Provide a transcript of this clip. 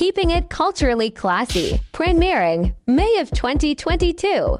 keeping it culturally classy. Premiering May of 2022.